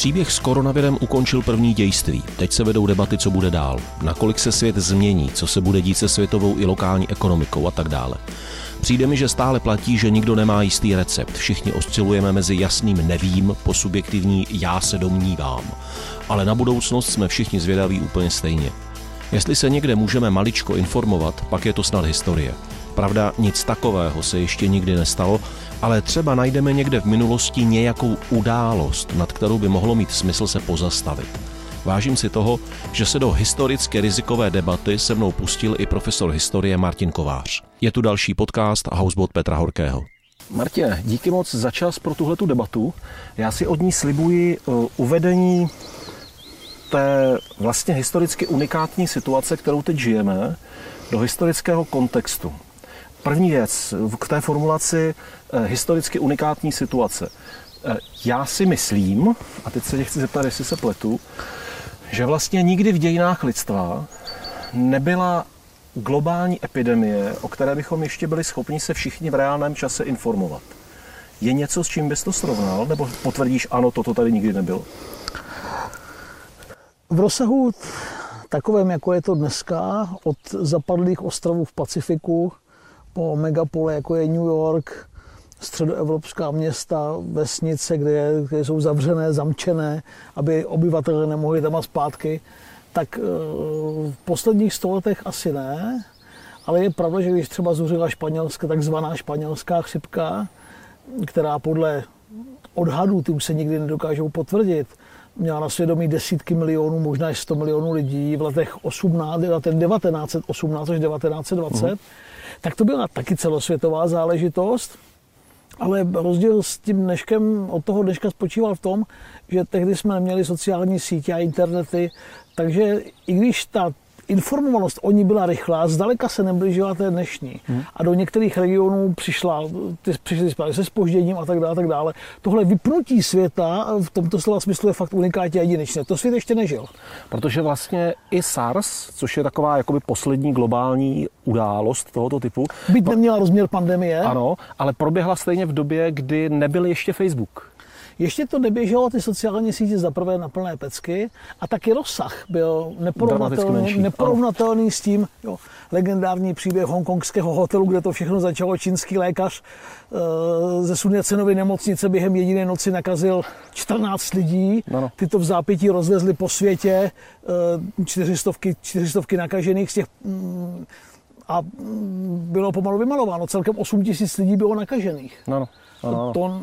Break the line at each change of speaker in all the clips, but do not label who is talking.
Příběh s koronavirem ukončil první dějství. Teď se vedou debaty, co bude dál. Nakolik se svět změní, co se bude dít se světovou i lokální ekonomikou a tak dále. Přijde mi, že stále platí, že nikdo nemá jistý recept. Všichni oscilujeme mezi jasným nevím po subjektivní já se domnívám. Ale na budoucnost jsme všichni zvědaví úplně stejně. Jestli se někde můžeme maličko informovat, pak je to snad historie. Pravda, nic takového se ještě nikdy nestalo, ale třeba najdeme někde v minulosti nějakou událost, nad kterou by mohlo mít smysl se pozastavit. Vážím si toho, že se do historické rizikové debaty se mnou pustil i profesor historie Martin Kovář. Je tu další podcast Housebot Petra Horkého. Martine, díky moc za čas pro tuhletu debatu. Já si od ní slibuji uh, uvedení té vlastně historicky unikátní situace, kterou teď žijeme, do historického kontextu. První věc k té formulaci eh, historicky unikátní situace. Eh, já si myslím, a teď se tě chci zeptat, jestli se pletu, že vlastně nikdy v dějinách lidstva nebyla globální epidemie, o které bychom ještě byli schopni se všichni v reálném čase informovat. Je něco, s čím bys to srovnal, nebo potvrdíš, ano, toto tady nikdy nebylo?
V rozsahu takovém, jako je to dneska, od zapadlých ostrovů v Pacifiku po megapole, jako je New York, středoevropská města, vesnice, kde, kde jsou zavřené, zamčené, aby obyvatelé nemohli tam a zpátky, tak eh, v posledních stoletech asi ne, ale je pravda, že když třeba zuřila španělská, takzvaná španělská chřipka, která podle odhadů, ty už se nikdy nedokážou potvrdit, měla na svědomí desítky milionů, možná i 100 milionů lidí v letech 18, 1918 až 1920, mm. tak to byla taky celosvětová záležitost. Ale rozdíl s tím dneškem, od toho dneška spočíval v tom, že tehdy jsme neměli sociální sítě a internety, takže i když ta informovanost o ní byla rychlá, zdaleka se neblížila té dnešní. Hmm. A do některých regionů přišla, ty, přišly zprávy se spožděním a tak dále, tak dále. Tohle vypnutí světa v tomto slova smyslu je fakt unikátně jedinečné. To svět ještě nežil.
Protože vlastně i SARS, což je taková jakoby poslední globální událost tohoto typu.
Byť neměla rozměr pandemie.
Ano, ale proběhla stejně v době, kdy nebyl ještě Facebook.
Ještě to neběželo ty sociální sítě za prvé na plné pecky a taky rozsah byl neporovnatelný, neporovnatelný s tím jo, legendární příběh hongkongského hotelu, kde to všechno začalo. Čínský lékař e, ze Sunyacenovy nemocnice během jediné noci nakazil 14 lidí. No, no. Ty to v zápětí rozvezli po světě, e, čtyřistovky, čtyřistovky nakažených z těch mm, a mm, bylo pomalu vymalováno. Celkem 8 tisíc lidí bylo nakažených.
No, no. Ano.
To,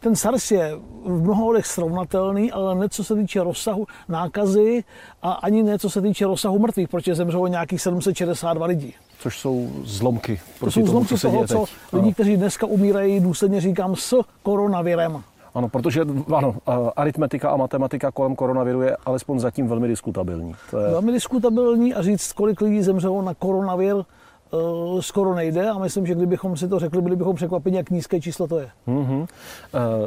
ten SARS je v mnoha odech srovnatelný, ale ne co se týče rozsahu nákazy a ani ne co se týče rozsahu mrtvých, protože zemřelo nějakých 762 lidí.
Což jsou zlomky.
To jsou zlomky tomu, co toho, co lidi, kteří dneska umírají, důsledně říkám, s koronavirem.
Ano, protože ano, aritmetika a matematika kolem koronaviru je alespoň zatím velmi diskutabilní.
To je... Velmi diskutabilní a říct, kolik lidí zemřelo na koronavir, skoro nejde a myslím, že kdybychom si to řekli, byli bychom překvapeni, jak nízké číslo to je.
Mm-hmm.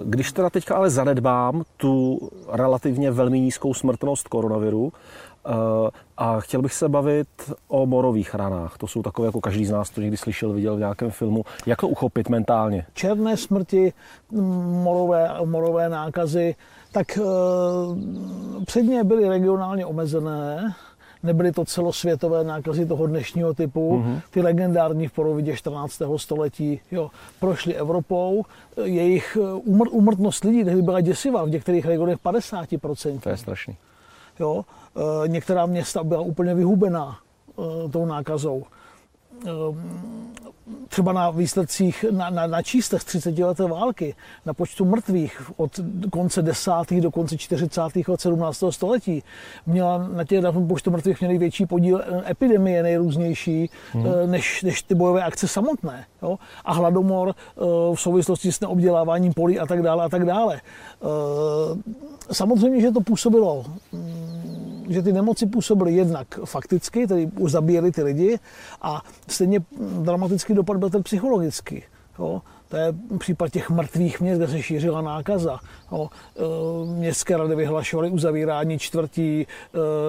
Když teda teďka ale zanedbám tu relativně velmi nízkou smrtnost koronaviru, uh, a chtěl bych se bavit o morových ranách. To jsou takové, jako každý z nás to někdy slyšel, viděl v nějakém filmu. Jak to uchopit mentálně?
Černé smrti, morové, morové nákazy, tak předně byly regionálně omezené nebyly to celosvětové nákazy toho dnešního typu. Mm-hmm. Ty legendární v polovině 14. století jo, prošly Evropou. Jejich umr- umrtnost lidí tehdy byla děsivá, v některých regionech 50%.
To je strašný.
Jo, e, některá města byla úplně vyhubená e, tou nákazou. Ehm, třeba na výsledcích, na, na, na číslech 30 leté války, na počtu mrtvých od konce 10. do konce 40. let 17. století, měla na těch na počtu mrtvých měli větší podíl eh, epidemie nejrůznější, hmm. než, než ty bojové akce samotné. Jo? A hladomor eh, v souvislosti s neobděláváním polí a tak dále a tak dále. Samozřejmě, že to působilo že ty nemoci působily jednak fakticky, tedy už zabíjeli ty lidi, a stejně dramatický dopad byl ten psychologický. Jo? To je případ těch mrtvých měst, kde se šířila nákaza. No, městské rady vyhlašovaly uzavírání čtvrtí,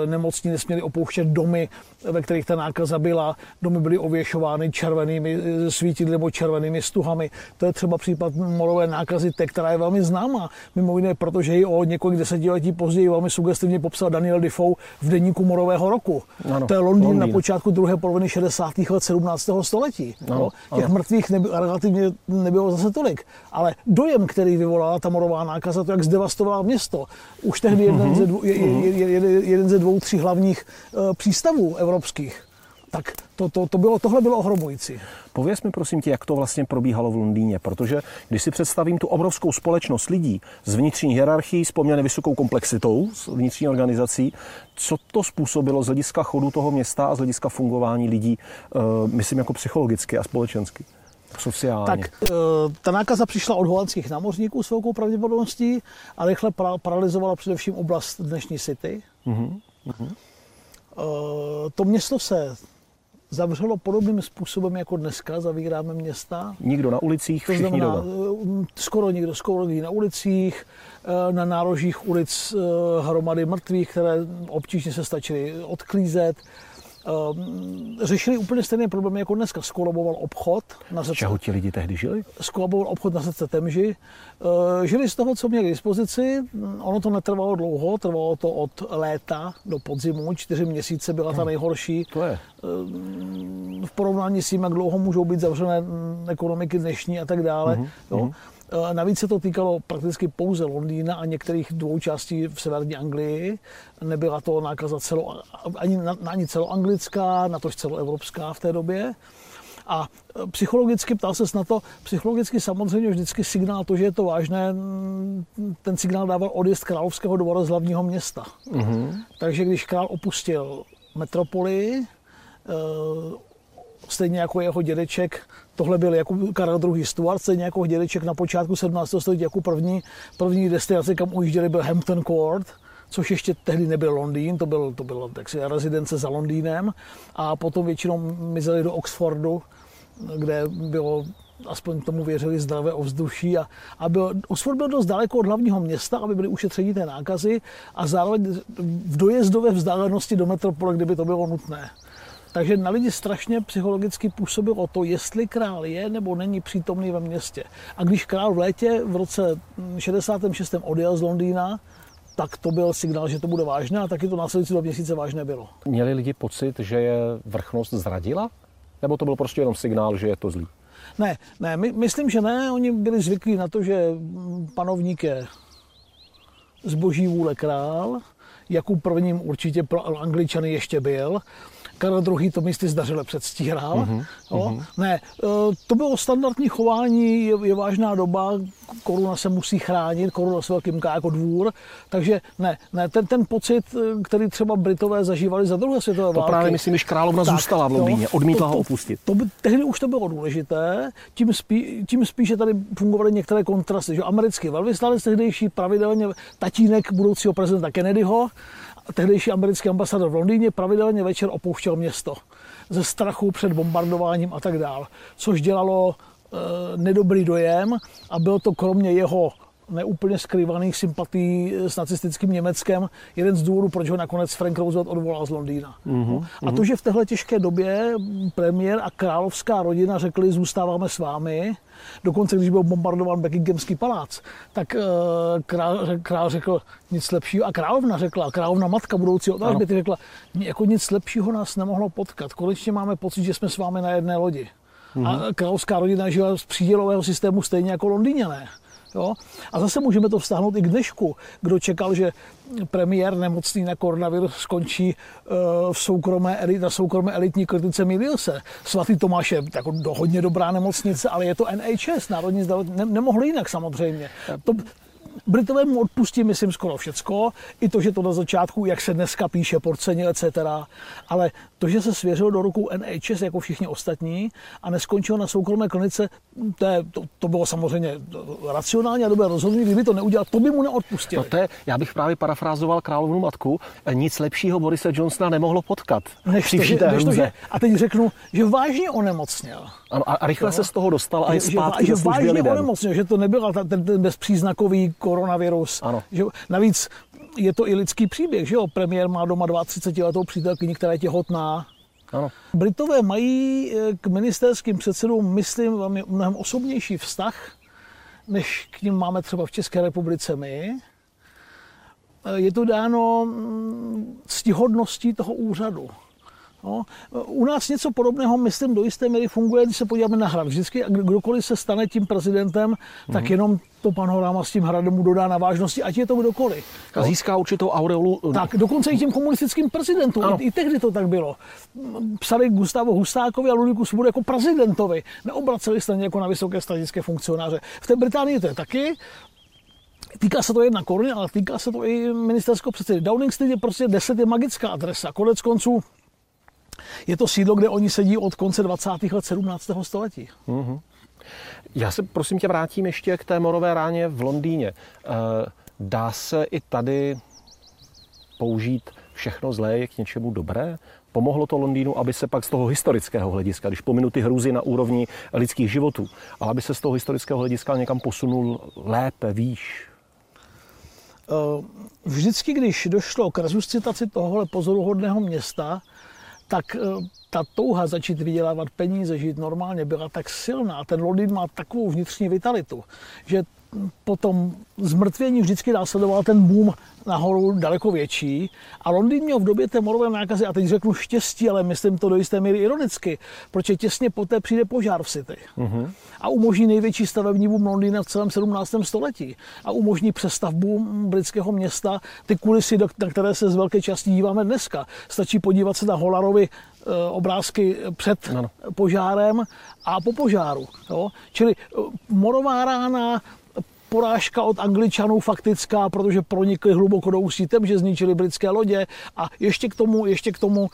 nemocní nesměli opouštět domy, ve kterých ta nákaza byla. Domy byly ověšovány červenými svítidly nebo červenými stuhami. To je třeba případ morové nákazy, te, která je velmi známá. Mimo jiné, protože ji o několik desetiletí později velmi sugestivně popsal Daniel Defoe v deníku morového roku. Ano, to je Londýn, Londýn, na počátku druhé poloviny 60. let 17. století. Ano, no, Těch ano. mrtvých nebylo, relativně nebylo zase tolik. Ale dojem, který vyvolala ta morová nákaza, to jak zdevastovala město. Už tehdy jeden, ze, dvou, jeden, jeden ze dvou, tří hlavních uh, přístavů evropských tak to, to, to bylo, tohle bylo ohromující.
Pověz mi prosím tě, jak to vlastně probíhalo v Londýně, protože když si představím tu obrovskou společnost lidí z vnitřní hierarchii s poměrně vysokou komplexitou, s vnitřní organizací, co to způsobilo z hlediska chodu toho města a z hlediska fungování lidí, uh, myslím jako psychologicky a společensky? Sociálně.
Tak uh, ta nákaza přišla od holandských námořníků s velkou pravděpodobností a rychle paralizovala především oblast dnešní City. Uh-huh. To město se zavřelo podobným způsobem jako dneska zavíráme města.
Nikdo na ulicích, to znamená, doma.
Eh, skoro nikdo, skoro nikdo na ulicích, eh, na nárožích ulic eh, hromady mrtvých, které obtížně se stačily odklízet. Ehm, řešili úplně stejné problémy jako dneska. Skolaboval obchod
na řece. Čeho ti lidi tehdy žili?
Skolaboval obchod na řece Temži. Ehm, žili z toho, co měli k dispozici. Ono to netrvalo dlouho, trvalo to od léta do podzimu. Čtyři měsíce byla ta nejhorší.
To je.
Ehm, v porovnání s tím, jak dlouho můžou být zavřené ekonomiky dnešní a tak dále. Uh-huh. Jo. Eh, navíc se to týkalo prakticky pouze Londýna a některých dvou částí v severní Anglii. Nebyla to nákaza celo, ani, ani celoanglická, natož celoevropská v té době. A eh, psychologicky, ptal se na to, psychologicky samozřejmě vždycky signál to, že je to vážné, mm, ten signál dával odjezd královského dvora z hlavního města. Mm-hmm. Takže když král opustil metropoli, eh, stejně jako jeho dědeček, tohle byl jako Karel II. Stuart, stejně jako dědeček na počátku 17. století jako první, první destinace, kam ujížděli, byl Hampton Court, což ještě tehdy nebyl Londýn, to byl, to byla taksi rezidence za Londýnem a potom většinou mizeli do Oxfordu, kde bylo aspoň tomu věřili zdravé ovzduší a, a byl, Oxford byl dost daleko od hlavního města, aby byly ušetření té nákazy a zároveň v dojezdové vzdálenosti do metropole, kdyby to bylo nutné. Takže na lidi strašně psychologicky působilo to, jestli král je nebo není přítomný ve městě. A když král v létě v roce 66. odjel z Londýna, tak to byl signál, že to bude vážné a taky to následující dva měsíce vážné bylo.
Měli lidi pocit, že je vrchnost zradila? Nebo to byl prostě jenom signál, že je to zlý?
Ne, ne, my, myslím, že ne. Oni byli zvyklí na to, že panovník je z boží vůle král, Jakub prvním určitě pro Angličany ještě byl. Karel II. to místy zdařile předstíral. Uh-huh, uh-huh. Ne, e, to bylo standardní chování, je, je vážná doba, koruna se musí chránit, koruna se velkým jako dvůr, takže ne, ne ten, ten pocit, e, který třeba Britové zažívali za druhé světové
to
války.
To právě myslím, že královna tak, zůstala v Londýně, odmítla
to, to,
ho opustit.
To by, tehdy už to bylo důležité, tím, spí, tím spíše tady fungovaly některé kontrasty, že americký velvyslanec tehdejší pravidelně tatínek budoucího prezidenta Kennedyho, tehdejší americký ambasador v Londýně pravidelně večer opouštěl město ze strachu před bombardováním a tak dál, což dělalo e, nedobrý dojem a byl to kromě jeho neúplně skrývaných sympatí s nacistickým Německem jeden z důvodů, proč ho nakonec Frank Roosevelt odvolal z Londýna. Mm-hmm. A to, že v téhle těžké době premiér a královská rodina řekli, zůstáváme s vámi, dokonce když byl bombardován Buckinghamský palác, tak uh, král, král řekl nic lepšího a královna řekla, královna matka budoucí Alžběty řekla, jako nic lepšího nás nemohlo potkat. Konečně máme pocit, že jsme s vámi na jedné lodi. Mm-hmm. A mhm. královská rodina žila z přídělového systému stejně jako Londýňané. Jo? A zase můžeme to vztáhnout i k dnešku. Kdo čekal, že premiér nemocný na koronavirus skončí uh, v soukromé, na soukromé elitní kritice Miliose. Svatý Tomáš je jako do, hodně dobrá nemocnice, ale je to NHS, Národní zdravotní, ne, nemohlo jinak samozřejmě. To, Britové mu odpustí, myslím, skoro všecko. I to, že to na začátku, jak se dneska píše, porceně, etc. Ale to, že se svěřil do rukou NHS jako všichni ostatní a neskončil na soukromé klinice, to, je, to, to bylo samozřejmě racionální a dobré rozhodnutí. Kdyby to neudělal, to by mu neodpustil.
No to je, já bych právě parafrázoval královnu matku. Nic lepšího Borise Johnsona nemohlo potkat.
Než to, že, než to, že, a teď řeknu, že vážně onemocněl.
Ano, a rychle no. se z toho dostal a je zpátky
že, že vážně lidem. onemocněl, že to nebyl ten, ten bezpříznakový koronavirus.
Ano.
Že, navíc je to i lidský příběh, že jo? Premiér má doma 32 letou přítelkyni, která je těhotná.
Ano.
Britové mají eh, k ministerským předsedům, myslím, mnohem osobnější vztah, než k ním máme třeba v České republice my. Eh, je to dáno mm, stihodností toho úřadu. No, u nás něco podobného, myslím, do jisté míry funguje, když se podíváme na hrad. Vždycky, kdokoliv se stane tím prezidentem, mm-hmm. tak mhm. jenom to panorama s tím hradem mu dodá na vážnosti, ať je to kdokoliv.
A získá určitou aureolu.
Eh, tak, dokonce i těm komunistickým prezidentům. I, I, tehdy to tak bylo. Psali Gustavo Hustákovi a Ludvíku Svobodu jako prezidentovi. Neobraceli se jako na vysoké stranické funkcionáře. V té Británii to je taky. Týká se to jedna koruny, ale týká se to i ministerského předsedy. Downing Street je prostě 10 je magická adresa. Konec konců je to sídlo, kde oni sedí od konce 20. let 17. století. Mm-hmm.
Já se prosím tě vrátím ještě k té morové ráně v Londýně. Eh, dá se i tady použít všechno zlé je k něčemu dobré? Pomohlo to Londýnu, aby se pak z toho historického hlediska, když pominu ty hruzy na úrovni lidských životů, ale aby se z toho historického hlediska někam posunul lépe, výš?
Eh, vždycky, když došlo k resuscitaci tohohle pozoruhodného města, tak eh, ta touha začít vydělávat peníze, žít normálně byla tak silná. Ten Londýn má takovou vnitřní vitalitu, že potom zmrtvění vždycky následoval ten boom nahoru daleko větší. A Londýn měl v době té morové nákazy, a teď řeknu štěstí, ale myslím to do jisté míry ironicky, protože těsně poté přijde požár v City. Mm-hmm. A umožní největší stavební boom Londýna v celém 17. století. A umožní přestavbu britského města, ty kulisy, na které se z velké části díváme dneska. Stačí podívat se na Holarovi eh, obrázky před ano. požárem a po požáru. Jo? Čili eh, morová rána, porážka od Angličanů faktická, protože pronikli hluboko do úsítem, že zničili britské lodě a ještě k tomu, ještě k tomu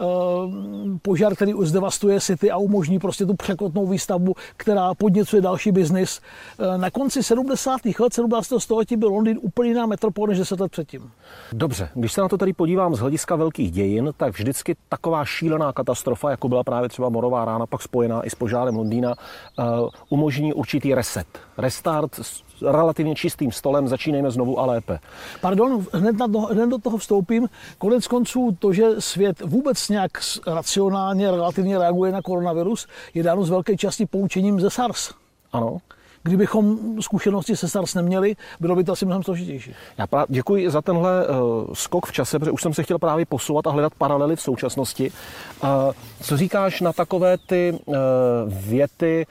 Eh, požár, který už zdevastuje City a umožní prostě tu překotnou výstavbu, která podněcuje další biznis. Eh, na konci 70. let 17. století byl Londýn úplně jiná metropole než 10 let předtím.
Dobře, když se na to tady podívám z hlediska velkých dějin, tak vždycky taková šílená katastrofa, jako byla právě třeba Morová rána, pak spojená i s požárem Londýna, eh, umožní určitý reset, restart relativně čistým stolem, začínejme znovu a lépe.
Pardon, hned, na to, hned do toho vstoupím. Konec konců to, že svět vůbec nějak racionálně, relativně reaguje na koronavirus, je dáno z velké části poučením ze SARS.
Ano.
Kdybychom zkušenosti se SARS neměli, bylo by to asi mnohem složitější.
Já pra- děkuji za tenhle uh, skok v čase, protože už jsem se chtěl právě posouvat a hledat paralely v současnosti. Uh, co říkáš na takové ty uh, věty,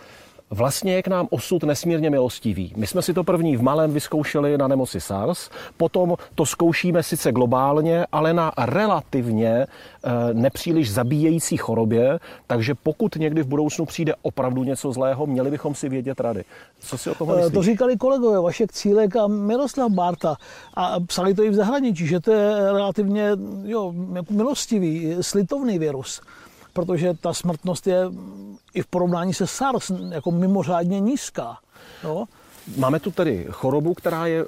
Vlastně je k nám osud nesmírně milostivý. My jsme si to první v malém vyzkoušeli na nemoci SARS, potom to zkoušíme sice globálně, ale na relativně eh, nepříliš zabíjející chorobě, takže pokud někdy v budoucnu přijde opravdu něco zlého, měli bychom si vědět rady. Co si o tom eh, myslíš?
To říkali kolegové, Vašek Cílek a Miroslav Barta a psali to i v zahraničí, že to je relativně jo, milostivý, slitovný virus protože ta smrtnost je i v porovnání se SARS jako mimořádně nízká. No.
Máme tu tedy chorobu, která je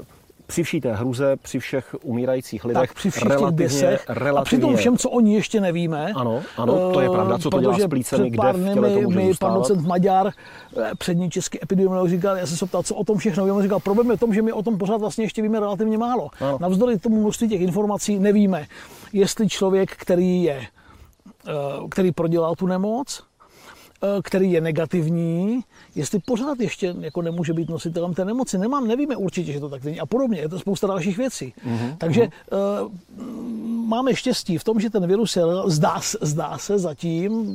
při vší té hruze, při všech umírajících lidech,
tak, při všech relativně, děsech, relativně... A při tom všem, co oni ještě nevíme.
Ano, ano, to je pravda, co to dělá s plícemi,
kde pár dny mi, mi pan docent Maďar, eh, přední český epidemiolog, říkal, já jsem se ptal, co o tom všechno víme. Říkal, problém je v tom, že my o tom pořád vlastně ještě víme relativně málo. Ano. Navzdory tomu množství těch informací nevíme, jestli člověk, který je který prodělal tu nemoc, eh, který je negativní, jestli pořád ještě jako nemůže být nositelem té nemoci. Nemám, nevíme určitě, že to tak není. A podobně, je to spousta dalších věcí. Mm-hmm. Takže uh, máme štěstí v tom, že ten virus je, zdá, zdá se zatím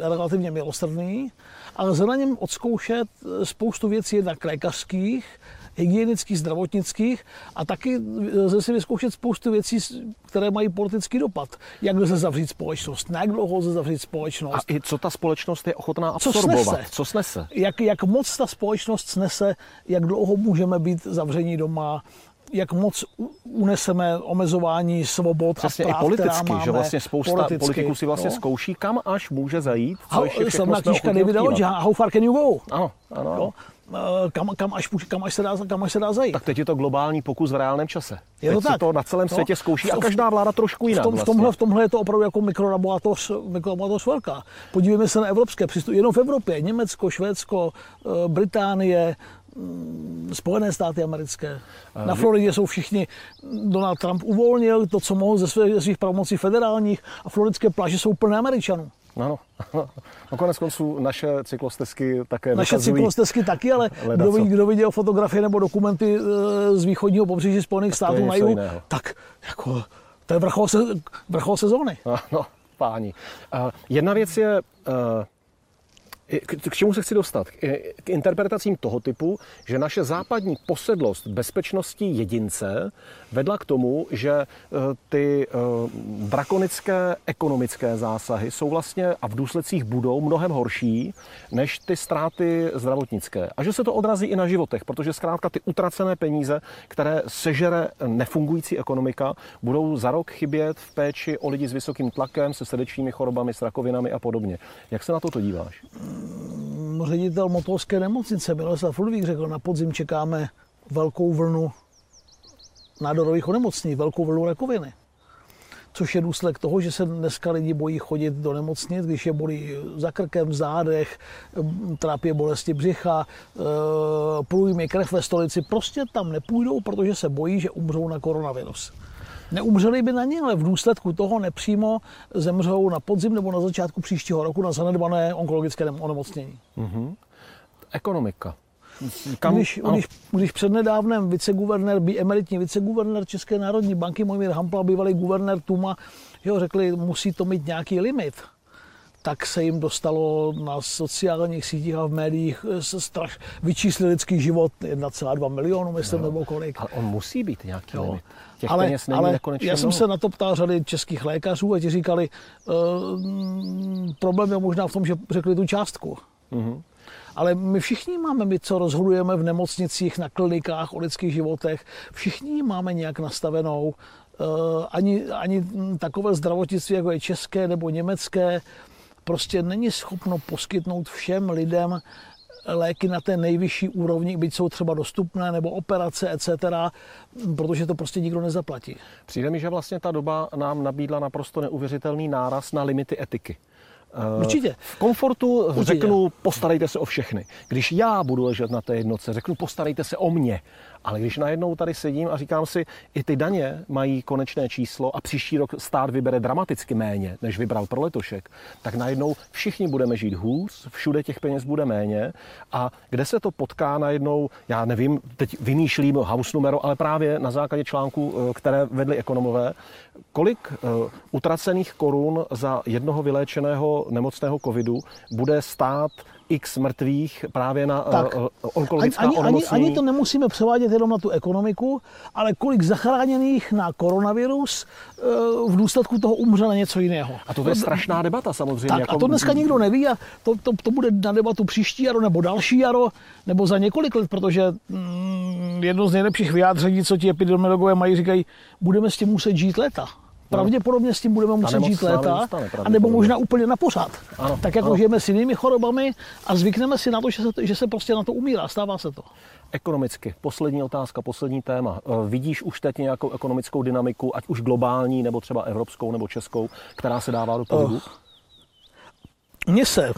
relativně milosrdný, ale lze na něm odzkoušet spoustu věcí jednak lékařských, hygienických, zdravotnických a taky lze si vyzkoušet spoustu věcí, které mají politický dopad. Jak lze zavřít společnost, na jak dlouho lze zavřít společnost.
A i co ta společnost je ochotná absorbovat? Co snese? Co snese?
Jak, jak moc ta společnost snese, jak dlouho můžeme být zavření doma, jak moc uneseme omezování svobod
Přesně,
a práv,
i politicky,
máme,
že vlastně spousta politicky, politiků si vlastně no. zkouší, kam až může zajít, co ještě všechno
knížka Davida How far can you go?
Ano, ano.
No? Kam, kam, až, kam, až se dá, kam až se dá zajít.
Tak teď je to globální pokus v reálném čase. Je to teď tak. se to na celém no. světě zkouší a každá vláda trošku jinak.
V, tom,
vlastně.
v, tomhle, v tomhle je to opravdu jako mikrolaboratoř, mikrolaboratoř velká. Podívejme se na evropské přístupy. Jenom v Evropě. Německo, Švédsko, eh, Británie, Mm, Spojené státy americké. Na Floridě jsou všichni, Donald Trump uvolnil to, co mohl ze svých, ze svých pravomocí federálních a floridské pláže jsou plné Američanů.
Ano, ano. No konec konců naše cyklostezky také
Naše cyklostezky taky, ale kdo, ví, kdo viděl fotografie nebo dokumenty eh, z východního pobřeží Spojených států na jihu, tak jako, to je vrchol, se, vrchol sezóny.
Ano, páni. Uh, jedna věc je uh, k, čemu se chci dostat? K interpretacím toho typu, že naše západní posedlost bezpečnosti jedince vedla k tomu, že e, ty e, drakonické ekonomické zásahy jsou vlastně a v důsledcích budou mnohem horší než ty ztráty zdravotnické. A že se to odrazí i na životech, protože zkrátka ty utracené peníze, které sežere nefungující ekonomika, budou za rok chybět v péči o lidi s vysokým tlakem, se srdečními chorobami, s rakovinami a podobně. Jak se na to díváš?
Ředitel motorské nemocnice Miloslav Ludvík řekl, na podzim čekáme velkou vlnu nádorových onemocnění, velkou vlnu rakoviny. Což je důsledek toho, že se dneska lidi bojí chodit do nemocnic, když je bolí za krkem, v zádech, trápí bolesti břicha, e, průjmy krev ve stolici. Prostě tam nepůjdou, protože se bojí, že umřou na koronavirus. Neumřeli by na ně, ale v důsledku toho nepřímo zemřou na podzim nebo na začátku příštího roku na zanedbané onkologické onemocnění. Mm-hmm.
Ekonomika.
Kam, když, když, když přednedávnem viceguvernér, emeritní viceguvernér České národní banky Mojmír Hampla, bývalý guvernér Tuma, jo, řekli, musí to mít nějaký limit tak se jim dostalo na sociálních sítích a v médiích se straš, vyčíslit lidský život 1,2 milionu, myslím, no, nebo kolik.
Ale on musí být nějaký jo. limit. Těch ale, peněz není ale
já jsem se na to ptal řady českých lékařů a ti říkali, uh, problém je možná v tom, že řekli tu částku. Mm-hmm. Ale my všichni máme, my co rozhodujeme v nemocnicích, na klinikách o lidských životech, všichni máme nějak nastavenou uh, ani, ani takové zdravotnictví, jako je české nebo německé, prostě není schopno poskytnout všem lidem léky na té nejvyšší úrovni, byť jsou třeba dostupné, nebo operace, etc., protože to prostě nikdo nezaplatí.
Přijde mi, že vlastně ta doba nám nabídla naprosto neuvěřitelný náraz na limity etiky.
Eh, Určitě.
V komfortu Určitě. řeknu, postarejte se o všechny. Když já budu ležet na té jednoce, řeknu, postarejte se o mě. Ale když najednou tady sedím a říkám si, i ty daně mají konečné číslo a příští rok stát vybere dramaticky méně, než vybral pro letošek, tak najednou všichni budeme žít hůz, všude těch peněz bude méně. A kde se to potká najednou, já nevím, teď vymýšlím house numero, ale právě na základě článku, eh, které vedli ekonomové, kolik eh, utracených korun za jednoho vyléčeného nemocného covidu bude stát x mrtvých právě na eh, tak. uh, onkologická ani,
ani, ani to nemusíme převádět jenom na tu ekonomiku, ale kolik zachráněných na koronavirus uh, v důsledku toho umře na něco jiného.
A to je strašná debata samozřejmě. Tak,
jako... A to dneska nikdo neví a to, to, to bude na debatu příští jaro nebo další jaro nebo za několik let, protože mm, jedno z nejlepších vyjádření, co ti epidemiologové mají, říkají, budeme s tím muset žít léta. Pravděpodobně s tím budeme muset žít léta, a nebo možná úplně na pořád. Ano, tak jako ano. žijeme s jinými chorobami a zvykneme si na to, že se, že se prostě na to umírá, stává se to.
Ekonomicky, poslední otázka, poslední téma. E, vidíš už teď nějakou ekonomickou dynamiku, ať už globální, nebo třeba evropskou, nebo českou, která se dává do pohybu? Uh,
mně se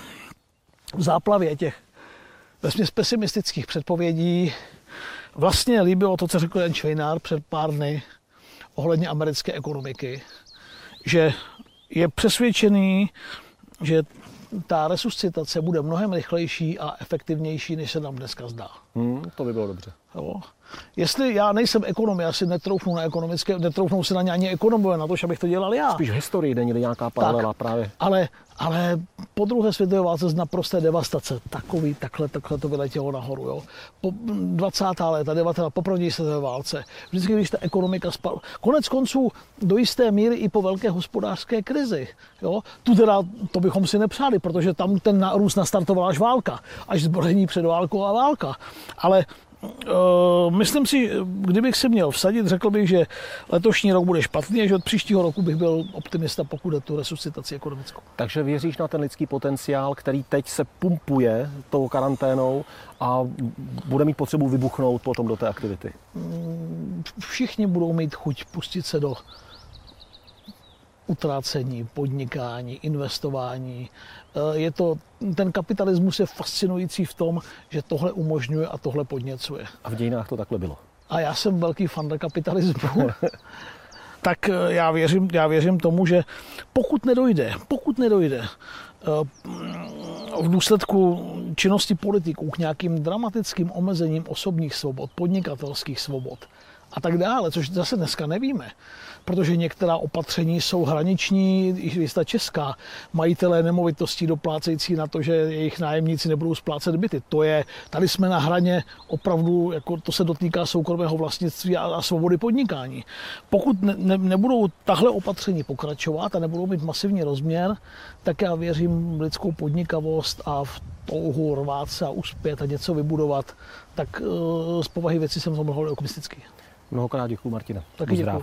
v záplavě těch vesměs pesimistických předpovědí vlastně líbilo to, co řekl Jan Švejnár před pár dny, ohledně americké ekonomiky, že je přesvědčený, že ta resuscitace bude mnohem rychlejší a efektivnější, než se nám dneska zdá.
Hmm, to by bylo dobře.
Jo. Jestli já nejsem ekonom, já si netroufnu na ekonomické, netroufnou si na ně ani ekonomové, na to, abych to dělal já.
Spíš historii není nějaká paralela právě.
Ale, ale po druhé světové válce z naprosté devastace, takový, takhle, takhle to vyletělo nahoru. Jo. Po 20. léta, 19. po první světové válce, vždycky, když ta ekonomika spadla. Konec konců do jisté míry i po velké hospodářské krizi. Jo. Tu teda, to bychom si nepřáli, protože tam ten růst nastartovala až válka, až zbrojení před válkou a válka. Ale myslím si, kdybych si měl vsadit, řekl bych, že letošní rok bude špatný a že od příštího roku bych byl optimista, pokud je tu resuscitaci ekonomickou.
Takže věříš na ten lidský potenciál, který teď se pumpuje tou karanténou a bude mít potřebu vybuchnout potom do té aktivity?
Mm, všichni budou mít chuť pustit se do utrácení, podnikání, investování. Eh, je to, ten kapitalismus je fascinující v tom, že tohle umožňuje a tohle podněcuje.
A v dějinách to takhle bylo.
A já jsem velký fan kapitalismu. tak eh, já věřím, já věřím tomu, že pokud nedojde, pokud nedojde eh, v důsledku činnosti politiků k nějakým dramatickým omezením osobních svobod, podnikatelských svobod a tak dále, což zase dneska nevíme, protože některá opatření jsou hraniční, i ta česká. Majitelé nemovitostí doplácející na to, že jejich nájemníci nebudou splácet byty. To je, tady jsme na hraně opravdu, jako to se dotýká soukromého vlastnictví a, a svobody podnikání. Pokud ne, ne, nebudou tahle opatření pokračovat a nebudou mít masivní rozměr, tak já věřím v lidskou podnikavost a v touhu rvát se a uspět a něco vybudovat, tak uh, z povahy věci jsem to mohl optimistický.
Mnohokrát děkuji, Martina.
Taky děkuji.